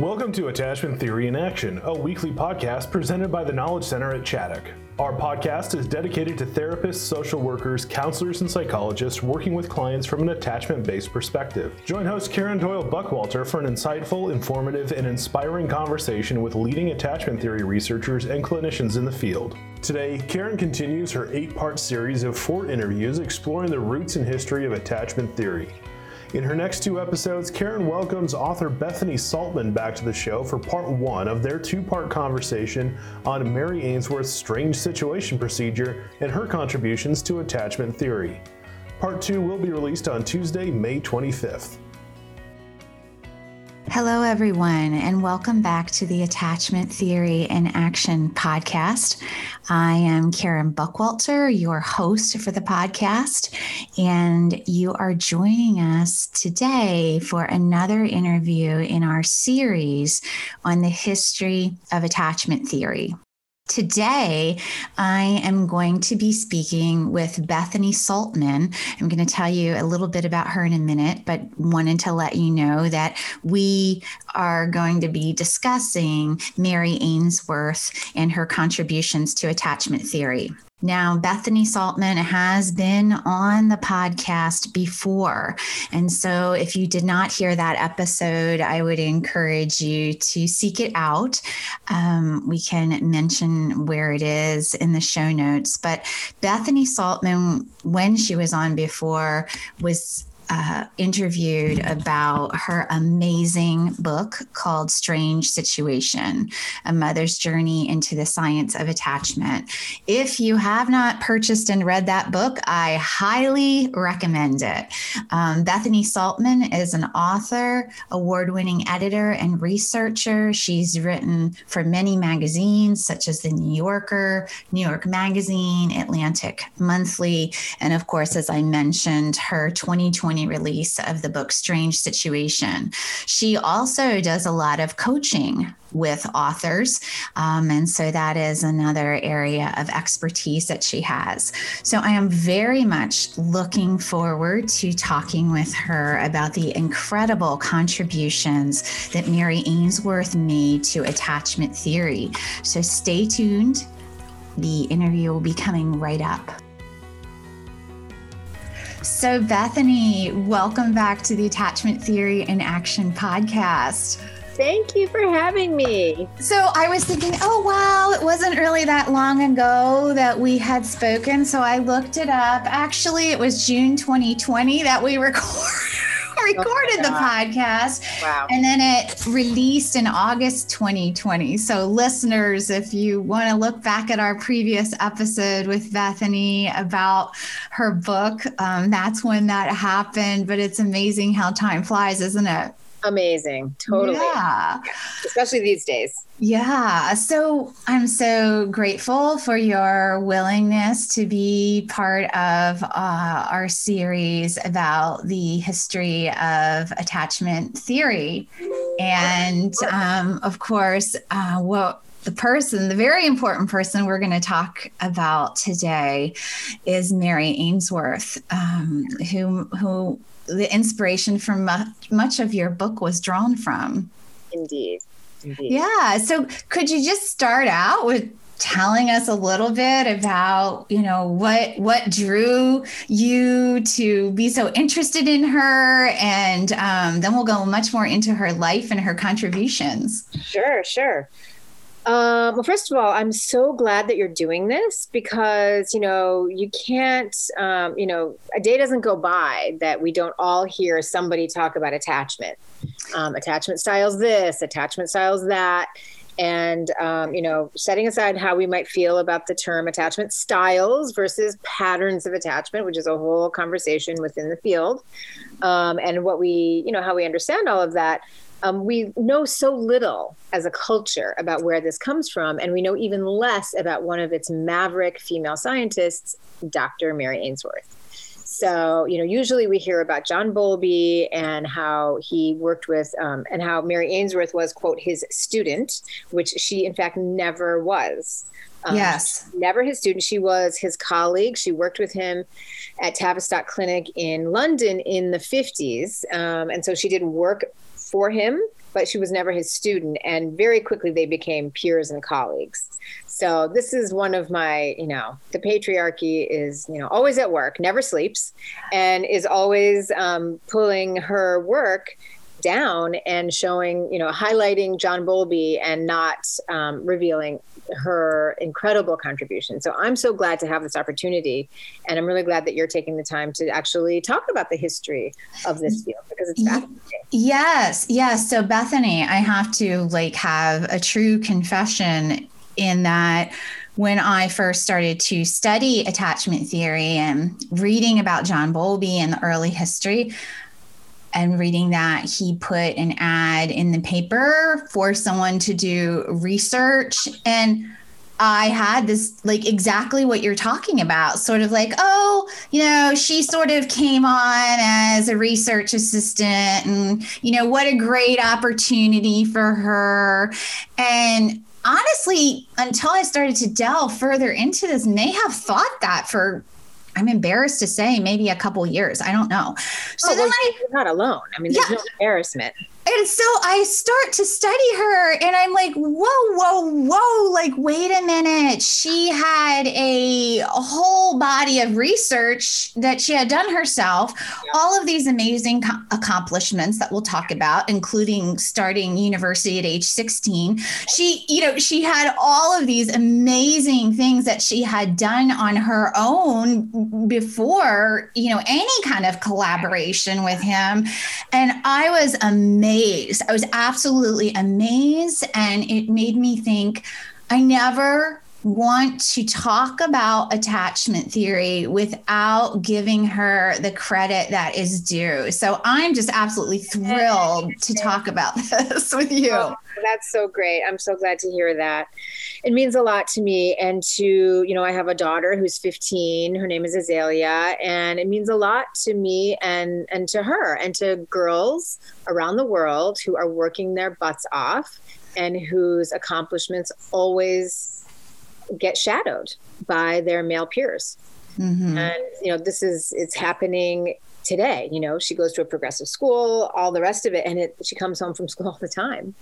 Welcome to Attachment Theory in Action, a weekly podcast presented by the Knowledge Center at Chaddock. Our podcast is dedicated to therapists, social workers, counselors, and psychologists working with clients from an attachment based perspective. Join host Karen Doyle Buckwalter for an insightful, informative, and inspiring conversation with leading attachment theory researchers and clinicians in the field. Today, Karen continues her eight part series of four interviews exploring the roots and history of attachment theory. In her next two episodes, Karen welcomes author Bethany Saltman back to the show for part one of their two part conversation on Mary Ainsworth's strange situation procedure and her contributions to attachment theory. Part two will be released on Tuesday, May 25th. Hello, everyone, and welcome back to the Attachment Theory in Action podcast. I am Karen Buckwalter, your host for the podcast, and you are joining us today for another interview in our series on the history of attachment theory. Today, I am going to be speaking with Bethany Saltman. I'm going to tell you a little bit about her in a minute, but wanted to let you know that we are going to be discussing Mary Ainsworth and her contributions to attachment theory. Now, Bethany Saltman has been on the podcast before. And so, if you did not hear that episode, I would encourage you to seek it out. Um, we can mention where it is in the show notes. But Bethany Saltman, when she was on before, was uh, interviewed about her amazing book called Strange Situation A Mother's Journey into the Science of Attachment. If you have not purchased and read that book, I highly recommend it. Um, Bethany Saltman is an author, award winning editor, and researcher. She's written for many magazines such as The New Yorker, New York Magazine, Atlantic Monthly, and of course, as I mentioned, her 2020 release of the book Strange Situation. She also does a lot of coaching with authors. Um, and so that is another area of expertise that she has. So I am very much looking forward to talking with her about the incredible contributions that Mary Ainsworth made to attachment theory. So stay tuned. The interview will be coming right up. So, Bethany, welcome back to the Attachment Theory in Action podcast. Thank you for having me. So, I was thinking, oh, wow, it wasn't really that long ago that we had spoken. So, I looked it up. Actually, it was June 2020 that we recorded recorded oh the podcast. Wow. And then it released in August 2020. So, listeners, if you want to look back at our previous episode with Bethany about her book, um, that's when that happened. But it's amazing how time flies, isn't it? Amazing. Totally. Yeah. Especially these days. Yeah. So I'm so grateful for your willingness to be part of uh, our series about the history of attachment theory. And um, of course, uh, what the person, the very important person we're going to talk about today is Mary Ainsworth, um, who, who the inspiration from much of your book was drawn from. Indeed. Indeed. Yeah. So could you just start out with telling us a little bit about you know what what drew you to be so interested in her and um, then we'll go much more into her life and her contributions sure sure um, well, first of all, I'm so glad that you're doing this because, you know, you can't, um, you know, a day doesn't go by that we don't all hear somebody talk about attachment. Um, attachment styles this, attachment styles that. And, um, you know, setting aside how we might feel about the term attachment styles versus patterns of attachment, which is a whole conversation within the field, um, and what we, you know, how we understand all of that um, we know so little as a culture about where this comes from, and we know even less about one of its maverick female scientists, Dr. Mary Ainsworth. So, you know, usually we hear about John Bowlby and how he worked with, um, and how Mary Ainsworth was, quote, his student, which she, in fact, never was. Um, yes. Never his student. She was his colleague. She worked with him at Tavistock Clinic in London in the 50s. Um, and so she did work for him but she was never his student. And very quickly they became peers and colleagues. So this is one of my, you know, the patriarchy is, you know, always at work, never sleeps, and is always um, pulling her work down and showing, you know, highlighting John Bowlby and not um, revealing her incredible contribution. So I'm so glad to have this opportunity. And I'm really glad that you're taking the time to actually talk about the history of this field because it's fascinating. Yes, yes. So Bethany, I have to like have a true confession in that when I first started to study attachment theory and reading about John Bowlby and the early history, and reading that he put an ad in the paper for someone to do research and I had this like exactly what you're talking about, sort of like, oh, you know, she sort of came on as a research assistant, and, you know, what a great opportunity for her. And honestly, until I started to delve further into this, may have thought that for I'm embarrassed to say maybe a couple years. I don't know. So oh, well, I, you're not alone. I mean, there's yeah. no embarrassment. And so I start to study her and I'm like, whoa, whoa, whoa. Like, wait a minute. She had a whole body of research that she had done herself, yeah. all of these amazing co- accomplishments that we'll talk about, including starting university at age 16. She, you know, she had all of these amazing things that she had done on her own before, you know, any kind of collaboration with him. And I was amazed amazed. I was absolutely amazed. And it made me think I never want to talk about attachment theory without giving her the credit that is due. So I'm just absolutely thrilled to talk about this with you. Oh, that's so great. I'm so glad to hear that. It means a lot to me and to, you know, I have a daughter who's 15. Her name is Azalea and it means a lot to me and and to her and to girls around the world who are working their butts off and whose accomplishments always get shadowed by their male peers. Mm-hmm. And, you know, this is, it's happening today. You know, she goes to a progressive school, all the rest of it. And it, she comes home from school all the time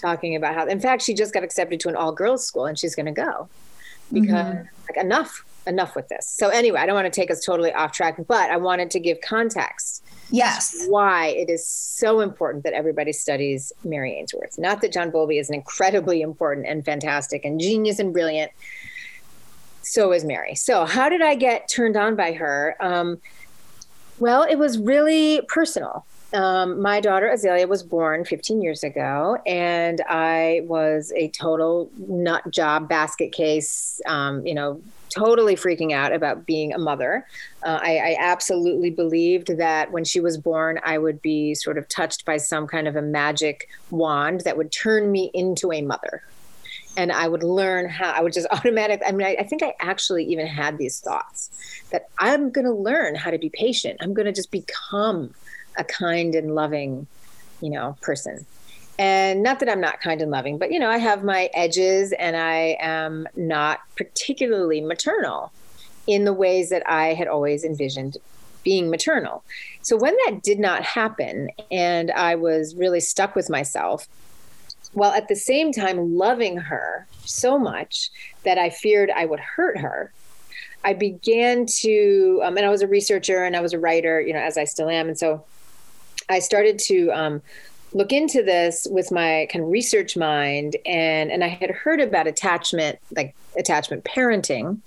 talking about how, in fact, she just got accepted to an all girls school and she's going to go because mm-hmm. like enough, enough with this. So anyway, I don't want to take us totally off track, but I wanted to give context Yes. Why it is so important that everybody studies Mary Ainsworth. Not that John Bowlby is an incredibly important and fantastic and genius and brilliant. So is Mary. So, how did I get turned on by her? Um, well, it was really personal. Um, my daughter Azalea was born 15 years ago, and I was a total nut job basket case. Um, you know, totally freaking out about being a mother. Uh, I, I, absolutely believed that when she was born, I would be sort of touched by some kind of a magic wand that would turn me into a mother. And I would learn how, I would just automatically, I mean, I, I think I actually even had these thoughts that I'm going to learn how to be patient. I'm going to just become a kind and loving, you know, person and not that I'm not kind and loving, but you know, I have my edges and I am not particularly maternal in the ways that I had always envisioned being maternal. So when that did not happen and I was really stuck with myself, while at the same time loving her so much that I feared I would hurt her, I began to, um, and I was a researcher and I was a writer, you know, as I still am. And so I started to um, look into this with my kind of research mind and and I had heard about attachment like attachment parenting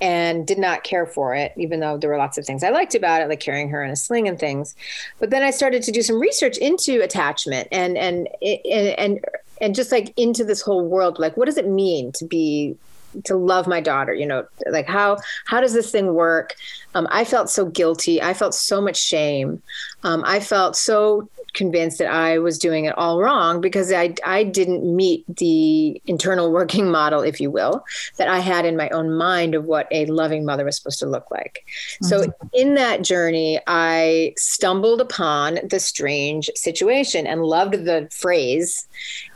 and did not care for it even though there were lots of things I liked about it like carrying her in a sling and things. But then I started to do some research into attachment and and and and, and just like into this whole world like what does it mean to be to love my daughter you know like how how does this thing work um, i felt so guilty i felt so much shame um, i felt so convinced that I was doing it all wrong because I, I didn't meet the internal working model, if you will, that I had in my own mind of what a loving mother was supposed to look like. Mm-hmm. So, in that journey, I stumbled upon the strange situation and loved the phrase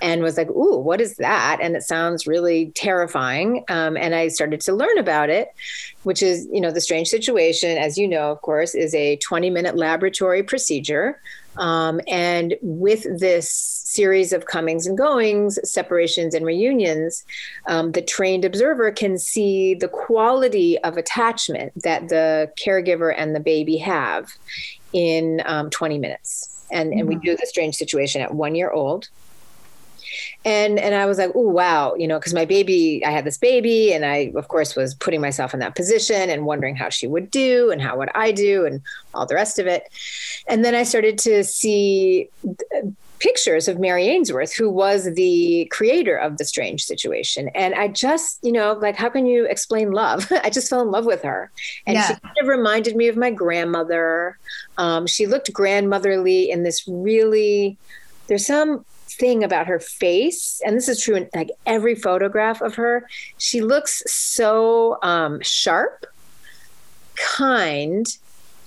and was like, Ooh, what is that? And it sounds really terrifying. Um, and I started to learn about it which is, you know, the strange situation, as you know, of course, is a 20 minute laboratory procedure um, and with this series of comings and goings, separations and reunions, um, the trained observer can see the quality of attachment that the caregiver and the baby have in um, 20 minutes. And, mm-hmm. and we mm-hmm. do the strange situation at one year old and and I was like, oh wow, you know, because my baby, I had this baby, and I of course was putting myself in that position and wondering how she would do and how would I do and all the rest of it, and then I started to see pictures of Mary Ainsworth, who was the creator of the strange situation. And I just, you know, like, how can you explain love? I just fell in love with her. And yeah. she kind of reminded me of my grandmother. Um, she looked grandmotherly in this really, there's some thing about her face, and this is true in like every photograph of her, she looks so um, sharp, kind,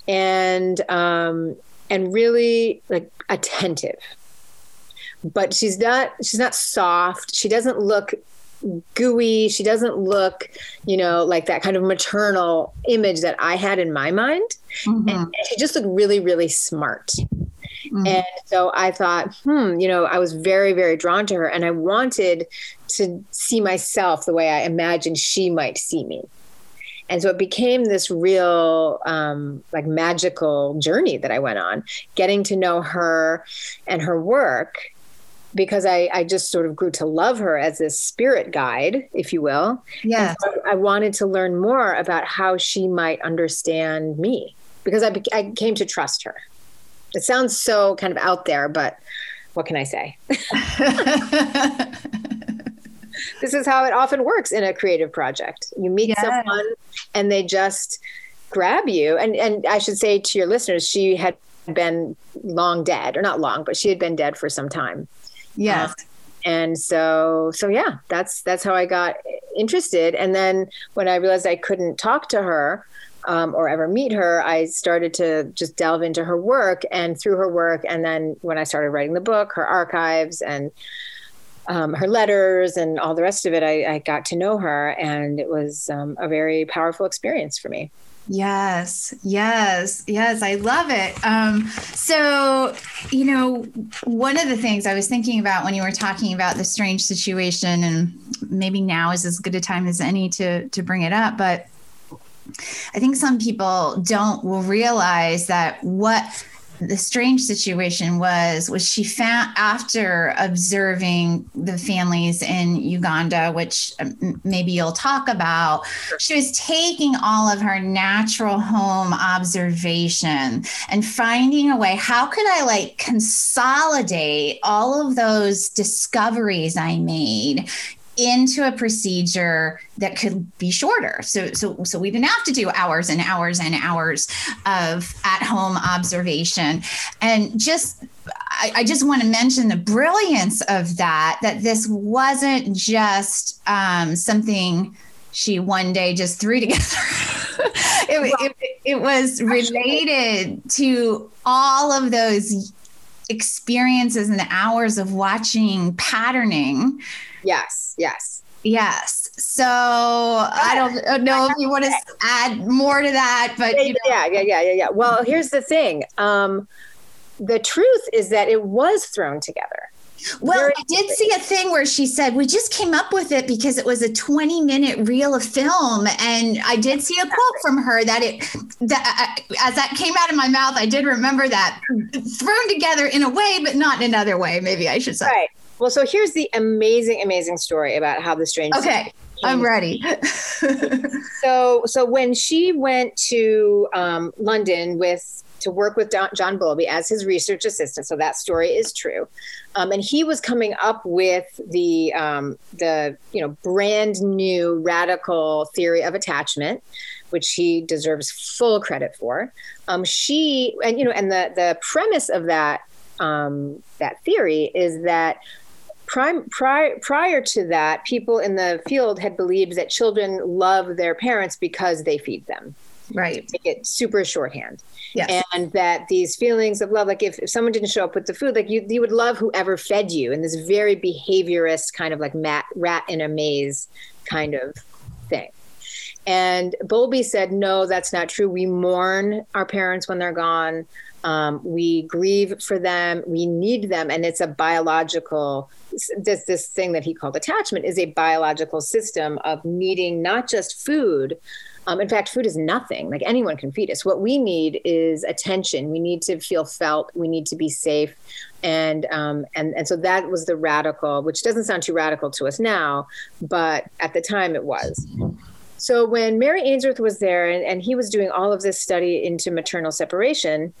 and um, and really like attentive. But she's not she's not soft. She doesn't look gooey. She doesn't look, you know, like that kind of maternal image that I had in my mind. Mm-hmm. And she just looked really, really smart. Mm-hmm. And so I thought, hmm, you know, I was very, very drawn to her and I wanted to see myself the way I imagined she might see me. And so it became this real, um, like magical journey that I went on, getting to know her and her work because I, I just sort of grew to love her as this spirit guide, if you will. Yeah. So I wanted to learn more about how she might understand me because I, I came to trust her. It sounds so kind of out there, but what can I say? this is how it often works in a creative project. You meet yes. someone and they just grab you. And and I should say to your listeners, she had been long dead, or not long, but she had been dead for some time. Yes. Um, and so so yeah, that's that's how I got interested. And then when I realized I couldn't talk to her, um, or ever meet her, I started to just delve into her work and through her work. And then when I started writing the book, her archives and um, her letters and all the rest of it, I, I got to know her. And it was um, a very powerful experience for me. Yes, yes, yes. I love it. Um, so, you know, one of the things I was thinking about when you were talking about the strange situation, and maybe now is as good a time as any to to bring it up, but I think some people don't will realize that what the strange situation was was she found after observing the families in Uganda which um, maybe you'll talk about she was taking all of her natural home observation and finding a way how could I like consolidate all of those discoveries I made into a procedure that could be shorter. So, so, so we didn't have to do hours and hours and hours of at-home observation. And just, I, I just want to mention the brilliance of that. That this wasn't just um, something she one day just threw together. it, it, it was related to all of those experiences and the hours of watching patterning Yes, yes. Yes. So I don't know if you want to add more to that, but yeah, yeah, yeah, yeah, yeah, yeah. Well, here's the thing. Um, the truth is that it was thrown together. Well, Very I did see a thing where she said we just came up with it because it was a 20 minute reel of film, and I did see a quote from her that it that uh, as that came out of my mouth, I did remember that thrown together in a way, but not in another way. Maybe I should say. Right. Well, so here's the amazing, amazing story about how the strange. Okay, I'm ready. so, so when she went to um, London with to work with Don, John Bowlby as his research assistant, so that story is true, um, and he was coming up with the um, the you know brand new radical theory of attachment, which he deserves full credit for. Um, she and you know and the the premise of that um, that theory is that Prime, prior, prior to that, people in the field had believed that children love their parents because they feed them. Right. Make it super shorthand. Yes. And that these feelings of love, like if, if someone didn't show up with the food, like you, you would love whoever fed you in this very behaviorist kind of like mat, rat in a maze kind of thing. And Bowlby said, no, that's not true. We mourn our parents when they're gone. Um, we grieve for them. We need them. And it's a biological, this, this thing that he called attachment is a biological system of needing not just food. Um, in fact, food is nothing. Like anyone can feed us. What we need is attention. We need to feel felt. We need to be safe, and um, and and so that was the radical, which doesn't sound too radical to us now, but at the time it was. So when Mary Ainsworth was there and, and he was doing all of this study into maternal separation,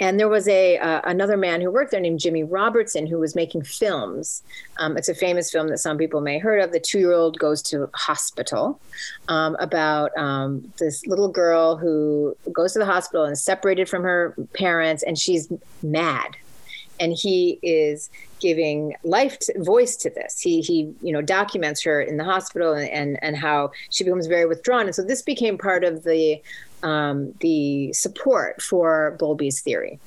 and there was a uh, another man who worked there named Jimmy Robertson who was making films. Um, it's a famous film that some people may have heard of. The two year old goes to hospital um, about um, this little girl who goes to the hospital and is separated from her parents, and she's mad and he is giving life to, voice to this. He he you know documents her in the hospital and, and and how she becomes very withdrawn. And so this became part of the um, the support for Bowlby's theory.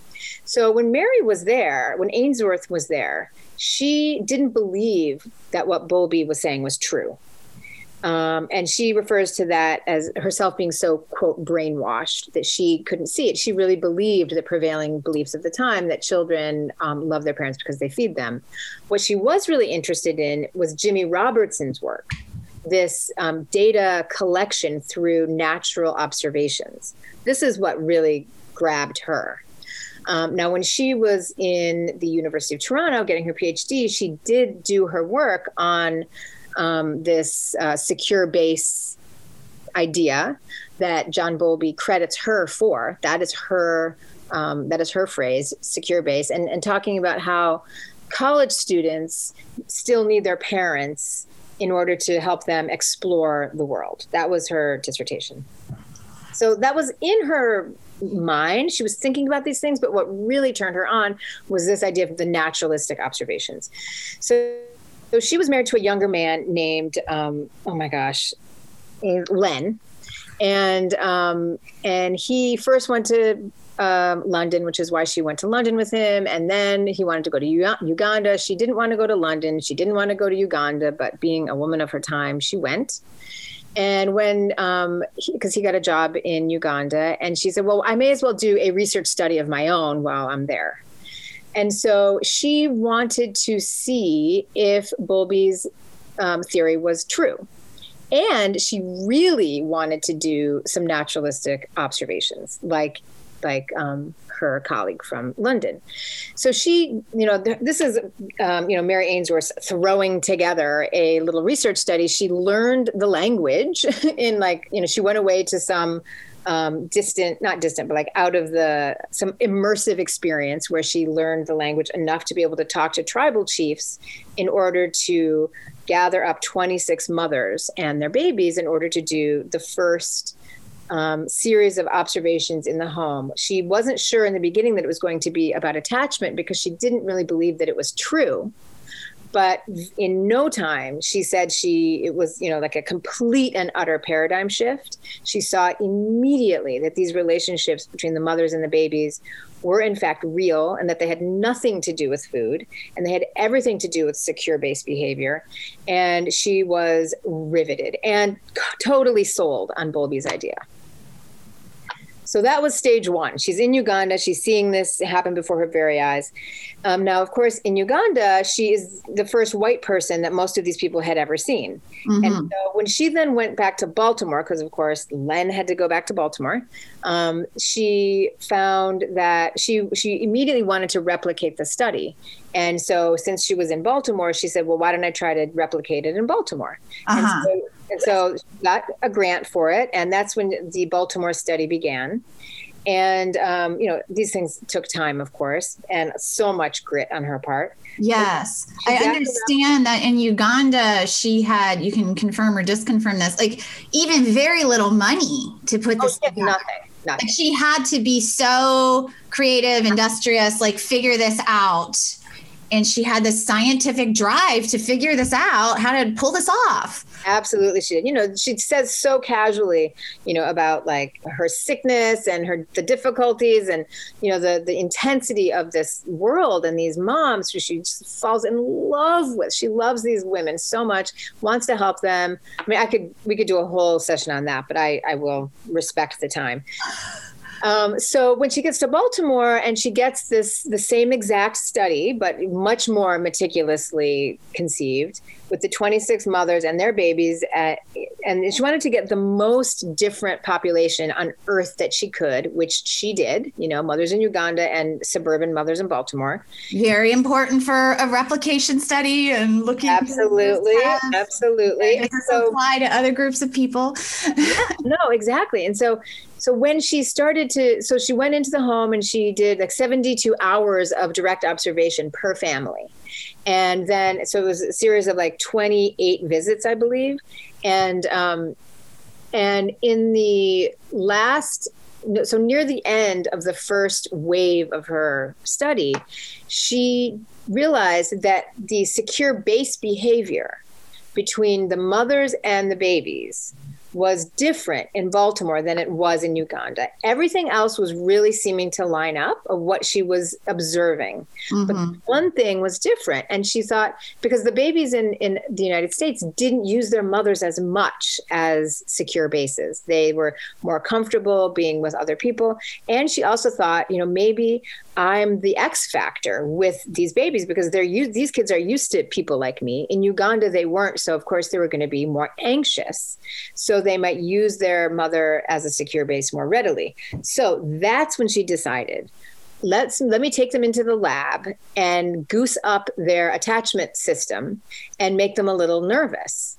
So when Mary was there, when Ainsworth was there, she didn't believe that what Bowlby was saying was true. Um, and she refers to that as herself being so, quote, brainwashed that she couldn't see it. She really believed the prevailing beliefs of the time that children um, love their parents because they feed them. What she was really interested in was Jimmy Robertson's work, this um, data collection through natural observations. This is what really grabbed her. Um, now, when she was in the University of Toronto getting her PhD, she did do her work on um, this uh, secure base idea that John Bowlby credits her for. That is her um, that is her phrase, secure base, and, and talking about how college students still need their parents in order to help them explore the world. That was her dissertation. So that was in her mind. She was thinking about these things, but what really turned her on was this idea of the naturalistic observations. So so she was married to a younger man named, um, oh my gosh, Len. And um, and he first went to um, London, which is why she went to London with him. And then he wanted to go to U- Uganda. She didn't want to go to London. She didn't want to go to Uganda, but being a woman of her time, she went. And when, because um, he, he got a job in Uganda, and she said, Well, I may as well do a research study of my own while I'm there. And so she wanted to see if Bowlby's um, theory was true. And she really wanted to do some naturalistic observations, like like um, her colleague from London. So she, you know, th- this is, um, you know, Mary Ainsworth throwing together a little research study. She learned the language in like, you know, she went away to some um, distant, not distant, but like out of the some immersive experience where she learned the language enough to be able to talk to tribal chiefs in order to gather up 26 mothers and their babies in order to do the first um, series of observations in the home. She wasn't sure in the beginning that it was going to be about attachment because she didn't really believe that it was true but in no time she said she it was you know like a complete and utter paradigm shift. She saw immediately that these relationships between the mothers and the babies were in fact real and that they had nothing to do with food and they had everything to do with secure based behavior. And she was riveted and totally sold on Bowlby's idea so that was stage one. She's in Uganda. She's seeing this happen before her very eyes. Um, now, of course, in Uganda, she is the first white person that most of these people had ever seen. Mm-hmm. And so when she then went back to Baltimore, because of course Len had to go back to Baltimore, um, she found that she she immediately wanted to replicate the study. And so since she was in Baltimore, she said, "Well, why don't I try to replicate it in Baltimore?" Uh-huh. And, so, and so got a grant for it, and that's when the Baltimore study began. And um, you know these things took time of course and so much grit on her part. Yes. I understand that in uganda she had you can confirm or disconfirm this like even very little money to put this oh, nothing, nothing. Like she had to be so creative industrious like figure this out and she had this scientific drive to figure this out, how to pull this off. Absolutely, she did. You know, she says so casually, you know, about like her sickness and her the difficulties and you know the the intensity of this world and these moms who she falls in love with. She loves these women so much, wants to help them. I mean, I could we could do a whole session on that, but I I will respect the time. Um, so when she gets to Baltimore and she gets this the same exact study, but much more meticulously conceived, with the 26 mothers and their babies at, and she wanted to get the most different population on earth that she could which she did you know mothers in uganda and suburban mothers in baltimore. Very important for a replication study and looking absolutely absolutely. And so apply to other groups of people. Yeah, no exactly. And so so when she started to so she went into the home and she did like 72 hours of direct observation per family. And then so it was a series of like 28 visits i believe. And um and in the last so near the end of the first wave of her study she realized that the secure base behavior between the mothers and the babies was different in Baltimore than it was in Uganda. Everything else was really seeming to line up of what she was observing. Mm-hmm. But one thing was different. And she thought, because the babies in, in the United States didn't use their mothers as much as secure bases, they were more comfortable being with other people. And she also thought, you know, maybe I'm the X factor with these babies because they're used, these kids are used to people like me. In Uganda, they weren't. So, of course, they were going to be more anxious. So, they might use their mother as a secure base more readily. So, that's when she decided let's let me take them into the lab and goose up their attachment system and make them a little nervous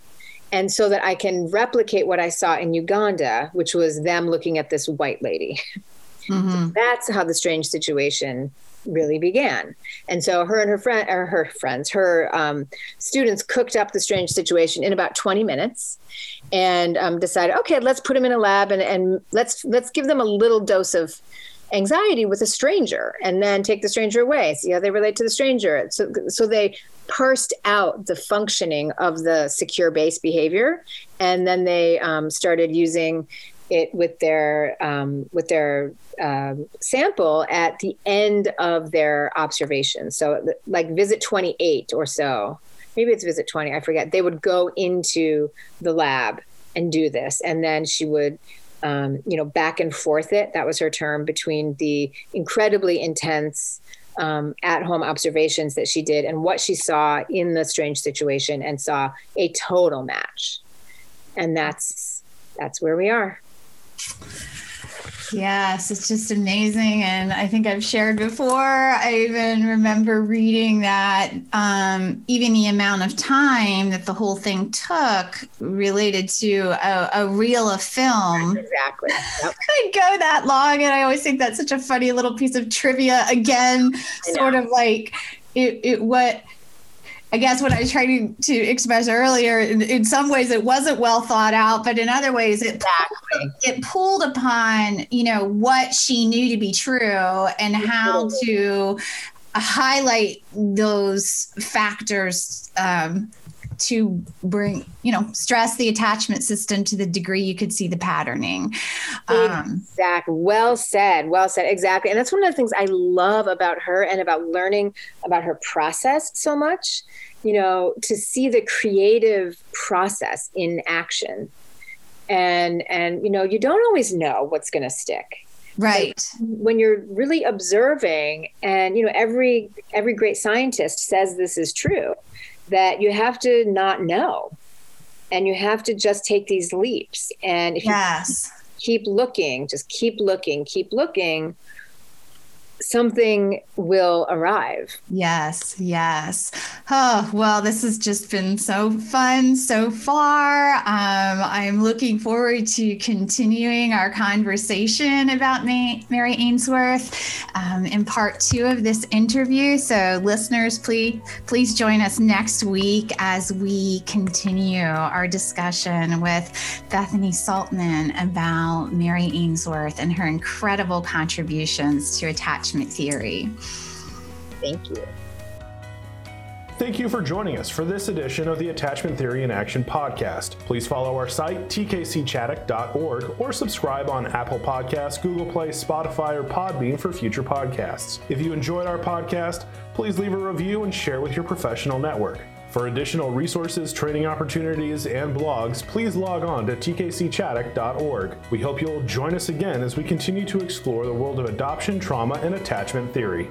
and so that i can replicate what i saw in uganda which was them looking at this white lady Mm-hmm. So that's how the strange situation really began. And so her and her friend or her friends, her um, students cooked up the strange situation in about 20 minutes and um, decided, okay, let's put them in a lab and, and let's let's give them a little dose of anxiety with a stranger and then take the stranger away, see how they relate to the stranger. So so they parsed out the functioning of the secure base behavior and then they um, started using it with their um, with their um, sample at the end of their observation. So, like visit 28 or so, maybe it's visit 20, I forget. They would go into the lab and do this, and then she would. Um, you know, back and forth it. That was her term between the incredibly intense um, at home observations that she did and what she saw in the strange situation and saw a total match. And that's that's where we are. Yes, it's just amazing. And I think I've shared before, I even remember reading that um, even the amount of time that the whole thing took related to a, a reel of film. Exactly. Yep. could go that long. And I always think that's such a funny little piece of trivia. Again, sort of like it, it what I guess what I was trying to express earlier, in, in, some ways it wasn't well thought out, but in other ways it exactly. it pulled upon you know what she knew to be true and how to highlight those factors um, to bring you know stress the attachment system to the degree you could see the patterning. Um, exactly well said well said exactly. And that's one of the things i love about her and about learning about her process so much you know to see the creative process in action. And and you know you don't always know what's going to stick right. when you're really observing and you know every every great scientist says this is true that you have to not know and you have to just take these leaps and if yes. you keep looking just keep looking keep looking something will arrive. Yes, yes. Oh, well, this has just been so fun so far. Um, I'm looking forward to continuing our conversation about Mary Ainsworth um, in part two of this interview. So, listeners, please please join us next week as we continue our discussion with Bethany Saltman about Mary Ainsworth and her incredible contributions to attachment theory. Thank you. Thank you for joining us for this edition of the Attachment Theory in Action podcast. Please follow our site, tkcchaddock.org, or subscribe on Apple Podcasts, Google Play, Spotify, or Podbean for future podcasts. If you enjoyed our podcast, please leave a review and share with your professional network. For additional resources, training opportunities, and blogs, please log on to tkcchaddock.org. We hope you'll join us again as we continue to explore the world of adoption, trauma, and attachment theory.